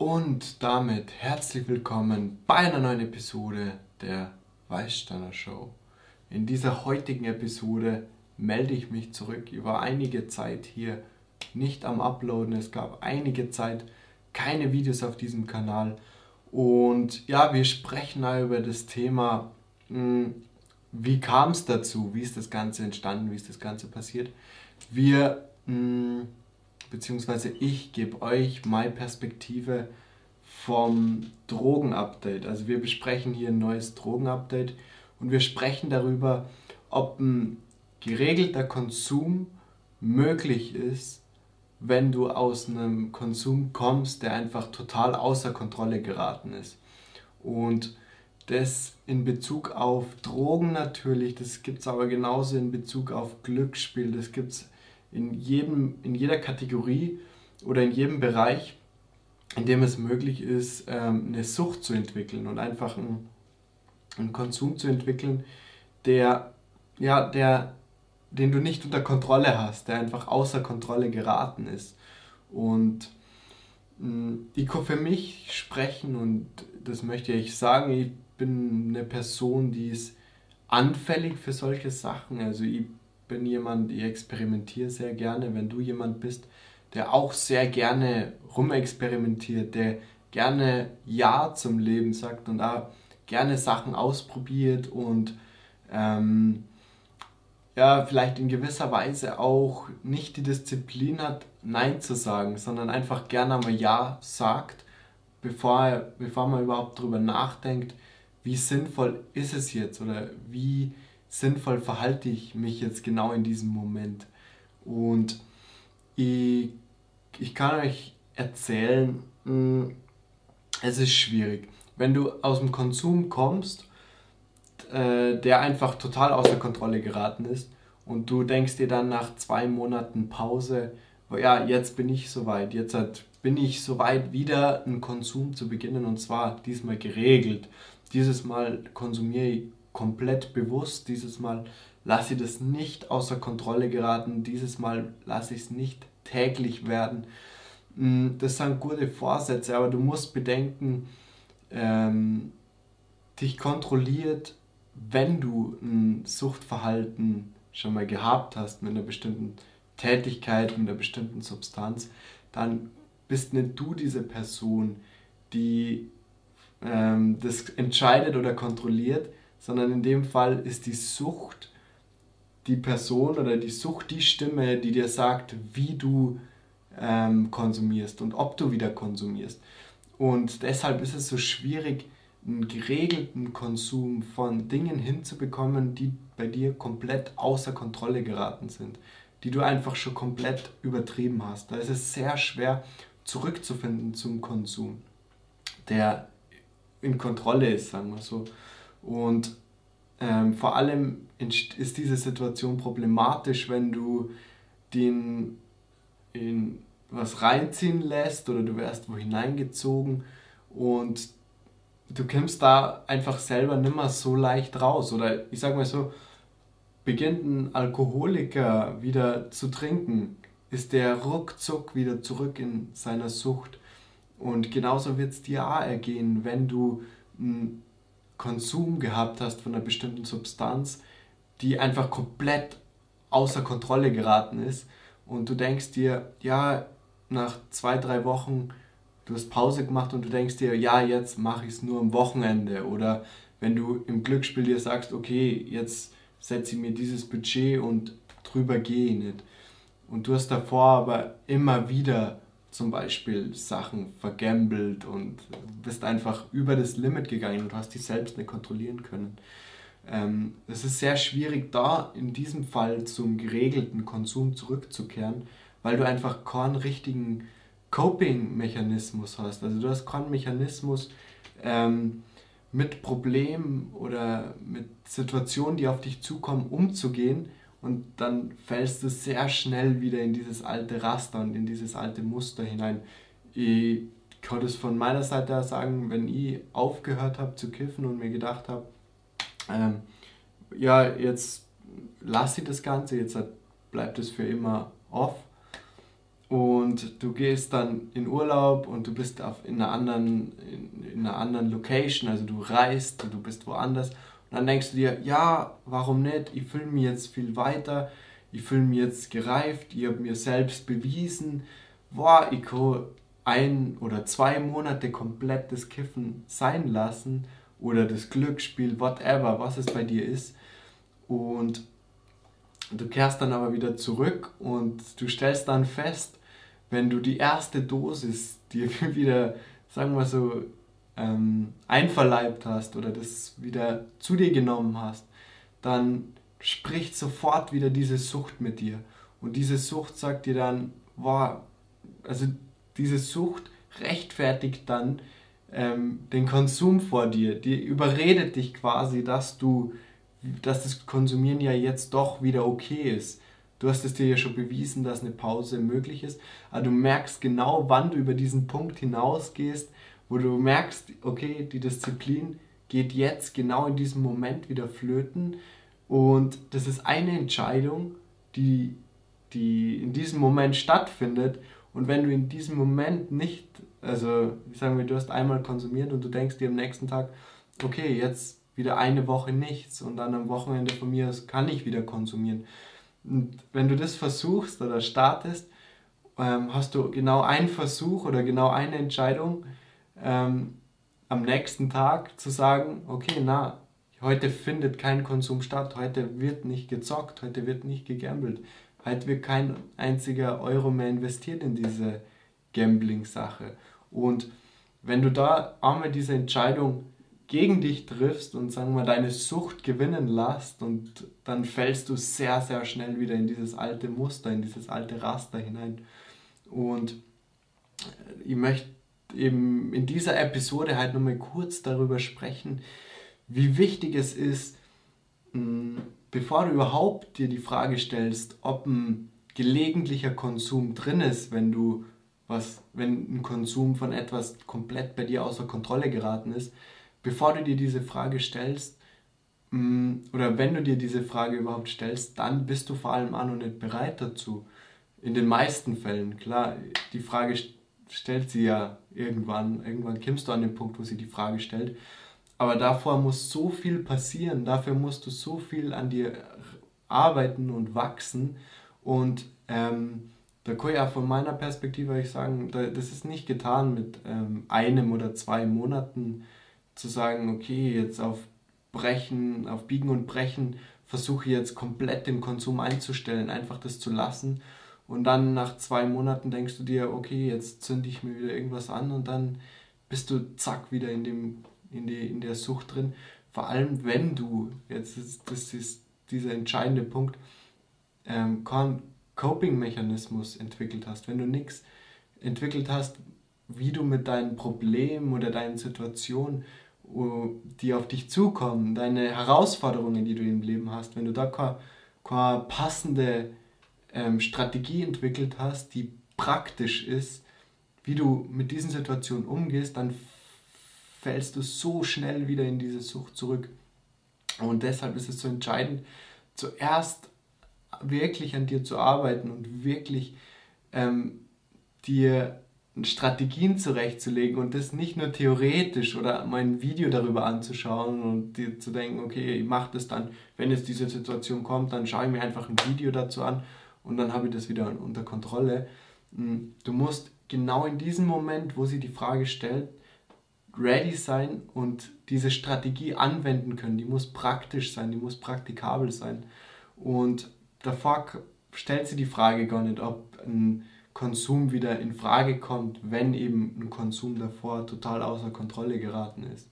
Und damit herzlich willkommen bei einer neuen Episode der Weißsteiner Show. In dieser heutigen Episode melde ich mich zurück. Ich war einige Zeit hier nicht am Uploaden. Es gab einige Zeit keine Videos auf diesem Kanal. Und ja, wir sprechen über das Thema, hm, wie kam es dazu, wie ist das Ganze entstanden, wie ist das Ganze passiert. Wir hm, beziehungsweise ich gebe euch meine Perspektive vom Drogenupdate. Also wir besprechen hier ein neues Drogenupdate und wir sprechen darüber, ob ein geregelter Konsum möglich ist, wenn du aus einem Konsum kommst, der einfach total außer Kontrolle geraten ist. Und das in Bezug auf Drogen natürlich, das gibt es aber genauso in Bezug auf Glücksspiel, das gibt es in, jedem, in jeder Kategorie oder in jedem Bereich, in dem es möglich ist, ähm, eine Sucht zu entwickeln und einfach einen, einen Konsum zu entwickeln, der, ja, der, den du nicht unter Kontrolle hast, der einfach außer Kontrolle geraten ist. Und mm, ich kann für mich sprechen und das möchte ich sagen, ich bin eine Person, die ist anfällig für solche Sachen. Also ich bin jemand, ich experimentiere sehr gerne. Wenn du jemand bist, der auch sehr gerne rumexperimentiert, der gerne Ja zum Leben sagt und auch gerne Sachen ausprobiert und ähm, ja, vielleicht in gewisser Weise auch nicht die Disziplin hat, Nein zu sagen, sondern einfach gerne einmal Ja sagt, bevor, bevor man überhaupt darüber nachdenkt, wie sinnvoll ist es jetzt oder wie sinnvoll verhalte ich mich jetzt genau in diesem Moment. Und ich, ich kann euch erzählen, hm, es ist schwierig. Wenn du aus dem Konsum kommst, äh, der einfach total außer Kontrolle geraten ist und du denkst dir dann nach zwei Monaten Pause, oh ja, jetzt bin ich soweit, jetzt bin ich soweit, wieder einen Konsum zu beginnen und zwar diesmal geregelt. Dieses Mal konsumiere ich komplett bewusst. Dieses Mal lasse ich das nicht außer Kontrolle geraten. Dieses Mal lasse ich es nicht täglich werden. Mm, das sind gute Vorsätze, aber du musst bedenken, ähm, dich kontrolliert, wenn du ein Suchtverhalten schon mal gehabt hast mit einer bestimmten Tätigkeit, mit einer bestimmten Substanz, dann bist nicht du diese Person, die ähm, das entscheidet oder kontrolliert, sondern in dem Fall ist die Sucht die Person oder die Sucht die Stimme, die dir sagt, wie du ähm, konsumierst und ob du wieder konsumierst. Und deshalb ist es so schwierig, einen geregelten Konsum von Dingen hinzubekommen, die bei dir komplett außer Kontrolle geraten sind, die du einfach schon komplett übertrieben hast. Da ist es sehr schwer zurückzufinden zum Konsum, der in Kontrolle ist, sagen wir so. Und ähm, vor allem ist diese Situation problematisch, wenn du den in was reinziehen lässt oder du wirst wo hineingezogen und du kommst da einfach selber nimmer so leicht raus. Oder ich sag mal so, beginnt ein Alkoholiker wieder zu trinken, ist der ruckzuck wieder zurück in seiner Sucht. Und genauso wird es dir auch ergehen, wenn du einen Konsum gehabt hast von einer bestimmten Substanz, die einfach komplett außer Kontrolle geraten ist. Und du denkst dir, ja, nach zwei, drei Wochen, du hast Pause gemacht und du denkst dir, ja, jetzt mache ich es nur am Wochenende. Oder wenn du im Glücksspiel dir sagst, okay, jetzt setze ich mir dieses Budget und drüber gehe ich nicht. Und du hast davor aber immer wieder zum Beispiel Sachen vergambelt und bist einfach über das Limit gegangen und hast dich selbst nicht kontrollieren können. Ähm, es ist sehr schwierig, da in diesem Fall zum geregelten Konsum zurückzukehren, weil du einfach keinen richtigen Coping-Mechanismus hast. Also du hast keinen Mechanismus, ähm, mit Problemen oder mit Situationen, die auf dich zukommen, umzugehen, und dann fällst du sehr schnell wieder in dieses alte Raster und in dieses alte Muster hinein. Ich kann das von meiner Seite her sagen, wenn ich aufgehört habe zu kiffen und mir gedacht habe, ähm, ja, jetzt lasse ich das Ganze, jetzt bleibt es für immer off. und du gehst dann in Urlaub und du bist auf, in, einer anderen, in, in einer anderen Location, also du reist du bist woanders. Dann denkst du dir, ja, warum nicht? Ich fühle mich jetzt viel weiter, ich fühle mich jetzt gereift, ich habe mir selbst bewiesen, boah, ich kann ein oder zwei Monate komplett das Kiffen sein lassen oder das Glücksspiel, whatever, was es bei dir ist. Und du kehrst dann aber wieder zurück und du stellst dann fest, wenn du die erste Dosis dir wieder, sagen wir so, ähm, einverleibt hast oder das wieder zu dir genommen hast, dann spricht sofort wieder diese Sucht mit dir. Und diese Sucht sagt dir dann, wow, also diese Sucht rechtfertigt dann ähm, den Konsum vor dir. Die überredet dich quasi, dass du, dass das Konsumieren ja jetzt doch wieder okay ist. Du hast es dir ja schon bewiesen, dass eine Pause möglich ist, aber du merkst genau, wann du über diesen Punkt hinausgehst, wo du merkst, okay, die Disziplin geht jetzt genau in diesem Moment wieder flöten. Und das ist eine Entscheidung, die, die in diesem Moment stattfindet. Und wenn du in diesem Moment nicht, also sagen wir, du hast einmal konsumiert und du denkst dir am nächsten Tag, okay, jetzt wieder eine Woche nichts und dann am Wochenende von mir aus kann ich wieder konsumieren. Und wenn du das versuchst oder startest, ähm, hast du genau einen Versuch oder genau eine Entscheidung ähm, am nächsten Tag zu sagen, okay, na, heute findet kein Konsum statt, heute wird nicht gezockt, heute wird nicht gegambelt, heute wird kein einziger Euro mehr investiert in diese Gambling-Sache. Und wenn du da einmal diese Entscheidung gegen dich triffst und sagen wir deine Sucht gewinnen lässt und dann fällst du sehr, sehr schnell wieder in dieses alte Muster, in dieses alte Raster hinein. Und ich möchte eben in dieser Episode halt nochmal kurz darüber sprechen, wie wichtig es ist, bevor du überhaupt dir die Frage stellst, ob ein gelegentlicher Konsum drin ist, wenn du was, wenn ein Konsum von etwas komplett bei dir außer Kontrolle geraten ist, bevor du dir diese Frage stellst, oder wenn du dir diese Frage überhaupt stellst, dann bist du vor allem an und nicht bereit dazu. In den meisten Fällen, klar, die Frage stellt sie ja irgendwann, irgendwann kommst du an den Punkt, wo sie die Frage stellt. Aber davor muss so viel passieren, dafür musst du so viel an dir arbeiten und wachsen. Und ähm, da kann ich auch von meiner Perspektive ich sagen, das ist nicht getan mit ähm, einem oder zwei Monaten zu sagen, okay, jetzt auf Brechen, auf Biegen und Brechen versuche ich jetzt komplett den Konsum einzustellen, einfach das zu lassen. Und dann nach zwei Monaten denkst du dir, okay, jetzt zünde ich mir wieder irgendwas an und dann bist du zack wieder in, dem, in, die, in der Sucht drin. Vor allem, wenn du, jetzt ist das ist dieser entscheidende Punkt, ähm, Coping-Mechanismus entwickelt hast, wenn du nichts entwickelt hast, wie du mit deinen Problemen oder deinen Situationen die auf dich zukommen, deine Herausforderungen, die du im Leben hast, wenn du da keine passende ähm, Strategie entwickelt hast, die praktisch ist, wie du mit diesen Situationen umgehst, dann fällst du so schnell wieder in diese Sucht zurück. Und deshalb ist es so entscheidend, zuerst wirklich an dir zu arbeiten und wirklich ähm, dir Strategien zurechtzulegen und das nicht nur theoretisch oder mein Video darüber anzuschauen und dir zu denken, okay, ich mache das dann, wenn jetzt diese Situation kommt, dann schaue ich mir einfach ein Video dazu an und dann habe ich das wieder unter Kontrolle. Hm, du musst genau in diesem Moment, wo sie die Frage stellt, ready sein und diese Strategie anwenden können. Die muss praktisch sein, die muss praktikabel sein. Und davor stellt sie die Frage gar nicht, ob ein Konsum wieder in Frage kommt, wenn eben ein Konsum davor total außer Kontrolle geraten ist.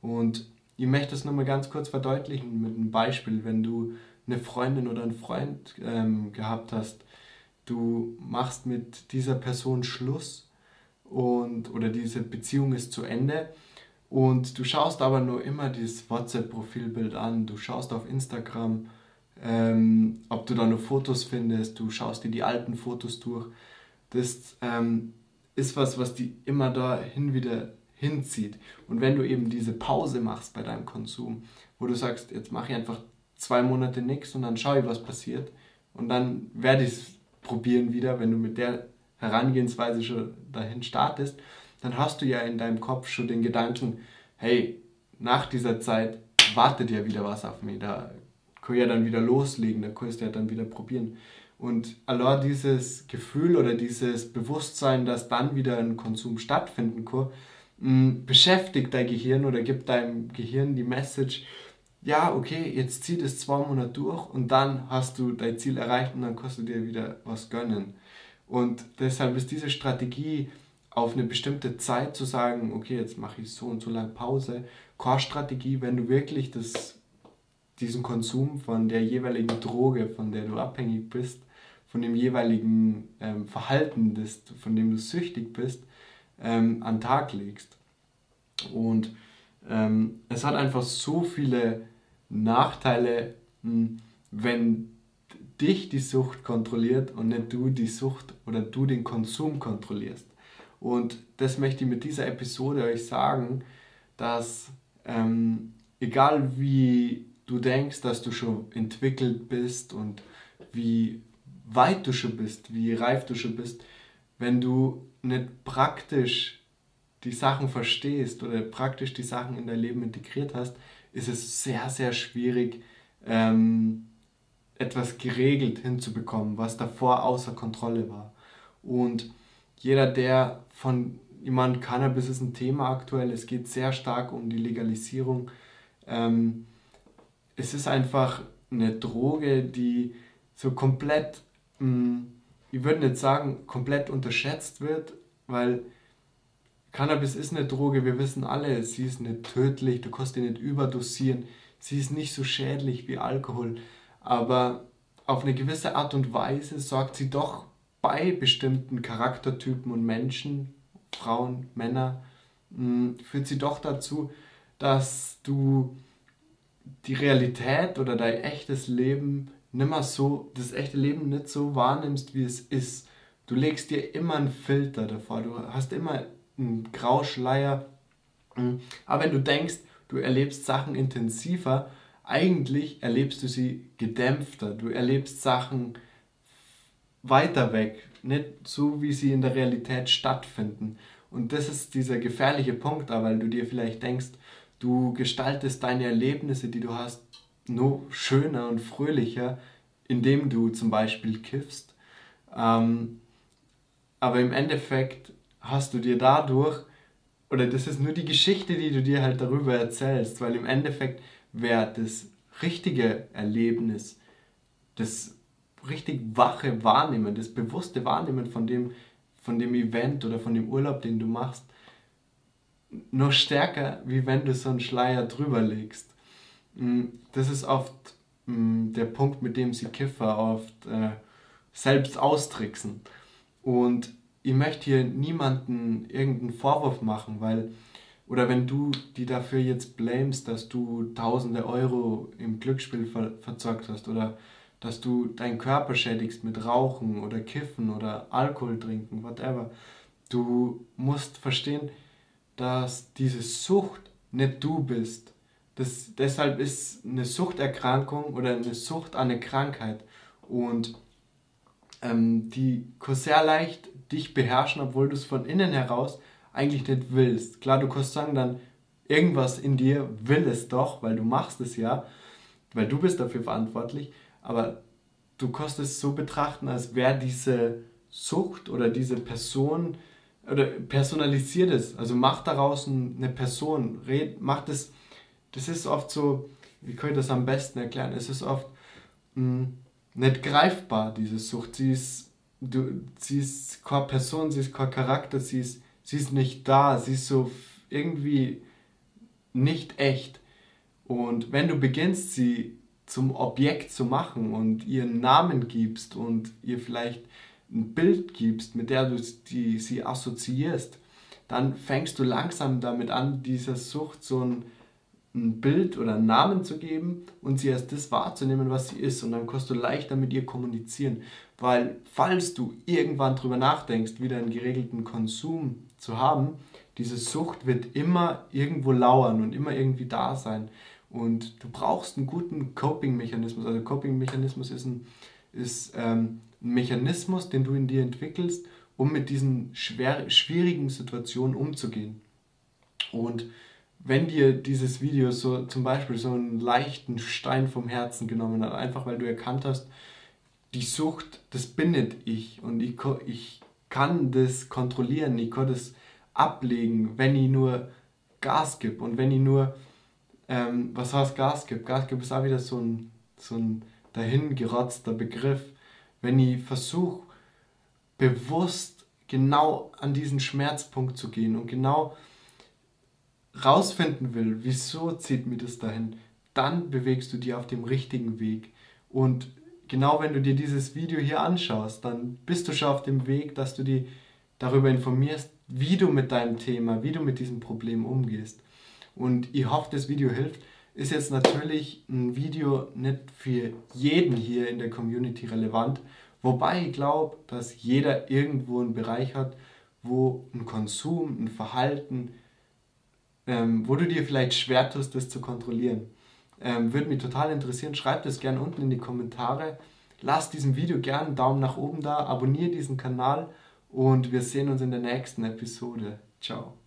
Und ich möchte das nochmal ganz kurz verdeutlichen mit einem Beispiel. Wenn du eine Freundin oder einen Freund ähm, gehabt hast, du machst mit dieser Person Schluss und oder diese Beziehung ist zu Ende und du schaust aber nur immer dieses WhatsApp-Profilbild an, du schaust auf Instagram, ähm, ob du da nur Fotos findest, du schaust dir die alten Fotos durch das ähm, ist was, was die immer dahin wieder hinzieht. Und wenn du eben diese Pause machst bei deinem Konsum, wo du sagst, jetzt mache ich einfach zwei Monate nichts und dann schaue ich, was passiert. Und dann werde ich es probieren wieder, wenn du mit der Herangehensweise schon dahin startest, dann hast du ja in deinem Kopf schon den Gedanken, hey, nach dieser Zeit wartet ja wieder was auf mich, da kann ich ja dann wieder loslegen, da kannst du ja dann wieder probieren. Und allein dieses Gefühl oder dieses Bewusstsein, dass dann wieder ein Konsum stattfinden kann, mm, beschäftigt dein Gehirn oder gibt deinem Gehirn die Message, ja, okay, jetzt zieh das zwei Monate durch und dann hast du dein Ziel erreicht und dann kannst du dir wieder was gönnen. Und deshalb ist diese Strategie, auf eine bestimmte Zeit zu sagen, okay, jetzt mache ich so und so lange Pause, keine Strategie, wenn du wirklich das, diesen Konsum von der jeweiligen Droge, von der du abhängig bist, von dem jeweiligen ähm, Verhalten, das, von dem du süchtig bist, ähm, an den Tag legst. Und ähm, es hat einfach so viele Nachteile, hm, wenn dich die Sucht kontrolliert und nicht du die Sucht oder du den Konsum kontrollierst. Und das möchte ich mit dieser Episode euch sagen, dass ähm, egal wie du denkst, dass du schon entwickelt bist und wie weit du schon bist, wie reif du schon bist, wenn du nicht praktisch die Sachen verstehst oder praktisch die Sachen in dein Leben integriert hast, ist es sehr, sehr schwierig, ähm, etwas geregelt hinzubekommen, was davor außer Kontrolle war. Und jeder, der von jemand Cannabis ist ein Thema aktuell, es geht sehr stark um die Legalisierung. Ähm, es ist einfach eine Droge, die so komplett, mh, hm, ich würde nicht sagen, komplett unterschätzt wird, weil Cannabis ist eine Droge, wir wissen alle, sie ist nicht tödlich, du kannst sie nicht überdosieren, sie ist nicht so schädlich wie Alkohol, aber auf eine gewisse Art und Weise sorgt sie doch bei bestimmten Charaktertypen und Menschen, Frauen, Männer, hm, führt sie doch dazu, dass du die Realität oder dein echtes Leben nimmer so, das echte Leben nicht so wahrnimmst, wie es ist. Du legst dir immer einen Filter davor, du hast immer ein Grauschleier. Mm. Aber wenn du denkst, du erlebst Sachen intensiver, eigentlich erlebst du sie gedämpfter. Du erlebst Sachen weiter weg, nicht so, wie sie in der Realität stattfinden. Und das ist dieser gefährliche Punkt, weil du dir vielleicht denkst, du gestaltest deine Erlebnisse, die du hast, nur schöner und fröhlicher, indem du zum Beispiel kiffst. Ähm, aber im Endeffekt hast du dir dadurch, oder das ist nur die Geschichte, die du dir halt darüber erzählst, weil im Endeffekt wäre das richtige Erlebnis, das richtig wache Wahrnehmen, das bewusste Wahrnehmen von dem, von dem Event oder von dem Urlaub, den du machst, noch stärker, wie wenn du so einen Schleier drüber legst. Mm, das ist oft mm, der Punkt, mit dem sie Kiffer oft äh, selbst austricksen. Und ich möchte hier niemanden irgendeinen Vorwurf machen, weil, oder wenn du die dafür jetzt blamest, dass du tausende Euro im Glücksspiel ver verzockt hast oder dass du deinen Körper schädigst mit Rauchen oder Kiffen oder Alkohol trinken, whatever. Du musst verstehen, dass diese Sucht nicht du bist. Das, deshalb ist eine Suchterkrankung oder eine Sucht eine Krankheit. Und ähm, die kann sehr leicht dich beherrschen, obwohl du es von innen heraus eigentlich nicht willst. Klar, du kannst sagen dann, irgendwas in dir will es doch, weil du machst es ja, weil du bist dafür verantwortlich, aber du kannst es so betrachten, als wäre diese Sucht oder diese Person oder personalisiert es, also mach daraus eine Person, red, mach das, das ist oft so, wie kann ich das am besten erklären, es ist oft mh, hm, nicht greifbar, diese Sucht, sie ist du, sie ist keine Person, sie ist kein Charakter, sie ist, sie ist nicht da, sie ist so irgendwie nicht echt. Und wenn du beginnst, sie zum Objekt zu machen und ihr einen Namen gibst und ihr vielleicht ein Bild gibst, mit der du die, sie assoziierst, dann fängst du langsam damit an, dieser Sucht so ein, ein Bild oder einen Namen zu geben und sie als das wahrzunehmen, was sie ist. Und dann kannst du leichter mit ihr kommunizieren. Weil falls du irgendwann drüber nachdenkst, wieder einen geregelten Konsum zu haben, diese Sucht wird immer irgendwo lauern und immer irgendwie da sein. Und du brauchst einen guten Coping-Mechanismus. Also Coping-Mechanismus ist, ein, ist ähm, ein Mechanismus, den du in dir entwickelst, um mit diesen schwer, schwierigen Situationen umzugehen. Und wenn dir dieses Video so zum Beispiel so einen leichten Stein vom Herzen genommen hat, einfach weil du erkannt hast, die Sucht, das bin nicht ich und ich, ich kann das kontrollieren, ich kann das ablegen, wenn ich nur Gas gebe und wenn ich nur, ähm, was heißt Gas gebe? Gas gebe ist auch wieder so ein, so ein dahingerotzter Begriff. Wenn ich versuche, bewusst genau an diesen Schmerzpunkt zu gehen und genau rausfinden will, wieso zieht mir das dahin, dann bewegst du dich auf dem richtigen Weg. Und genau wenn du dir dieses Video hier anschaust, dann bist du schon auf dem Weg, dass du dich darüber informierst, wie du mit deinem Thema, wie du mit diesem Problem umgehst. Und ich hoffe, das Video hilft. Ist jetzt natürlich ein Video nicht für jeden hier in der Community relevant, wobei ich glaube, dass jeder irgendwo einen Bereich hat, wo ein Konsum, ein Verhalten, ähm, wo du dir vielleicht schwer tust, das zu kontrollieren. Ähm, Würde mich total interessieren. Schreib das gerne unten in die Kommentare. Lass diesem Video gerne einen Daumen nach oben da, abonniere diesen Kanal und wir sehen uns in der nächsten Episode. Ciao.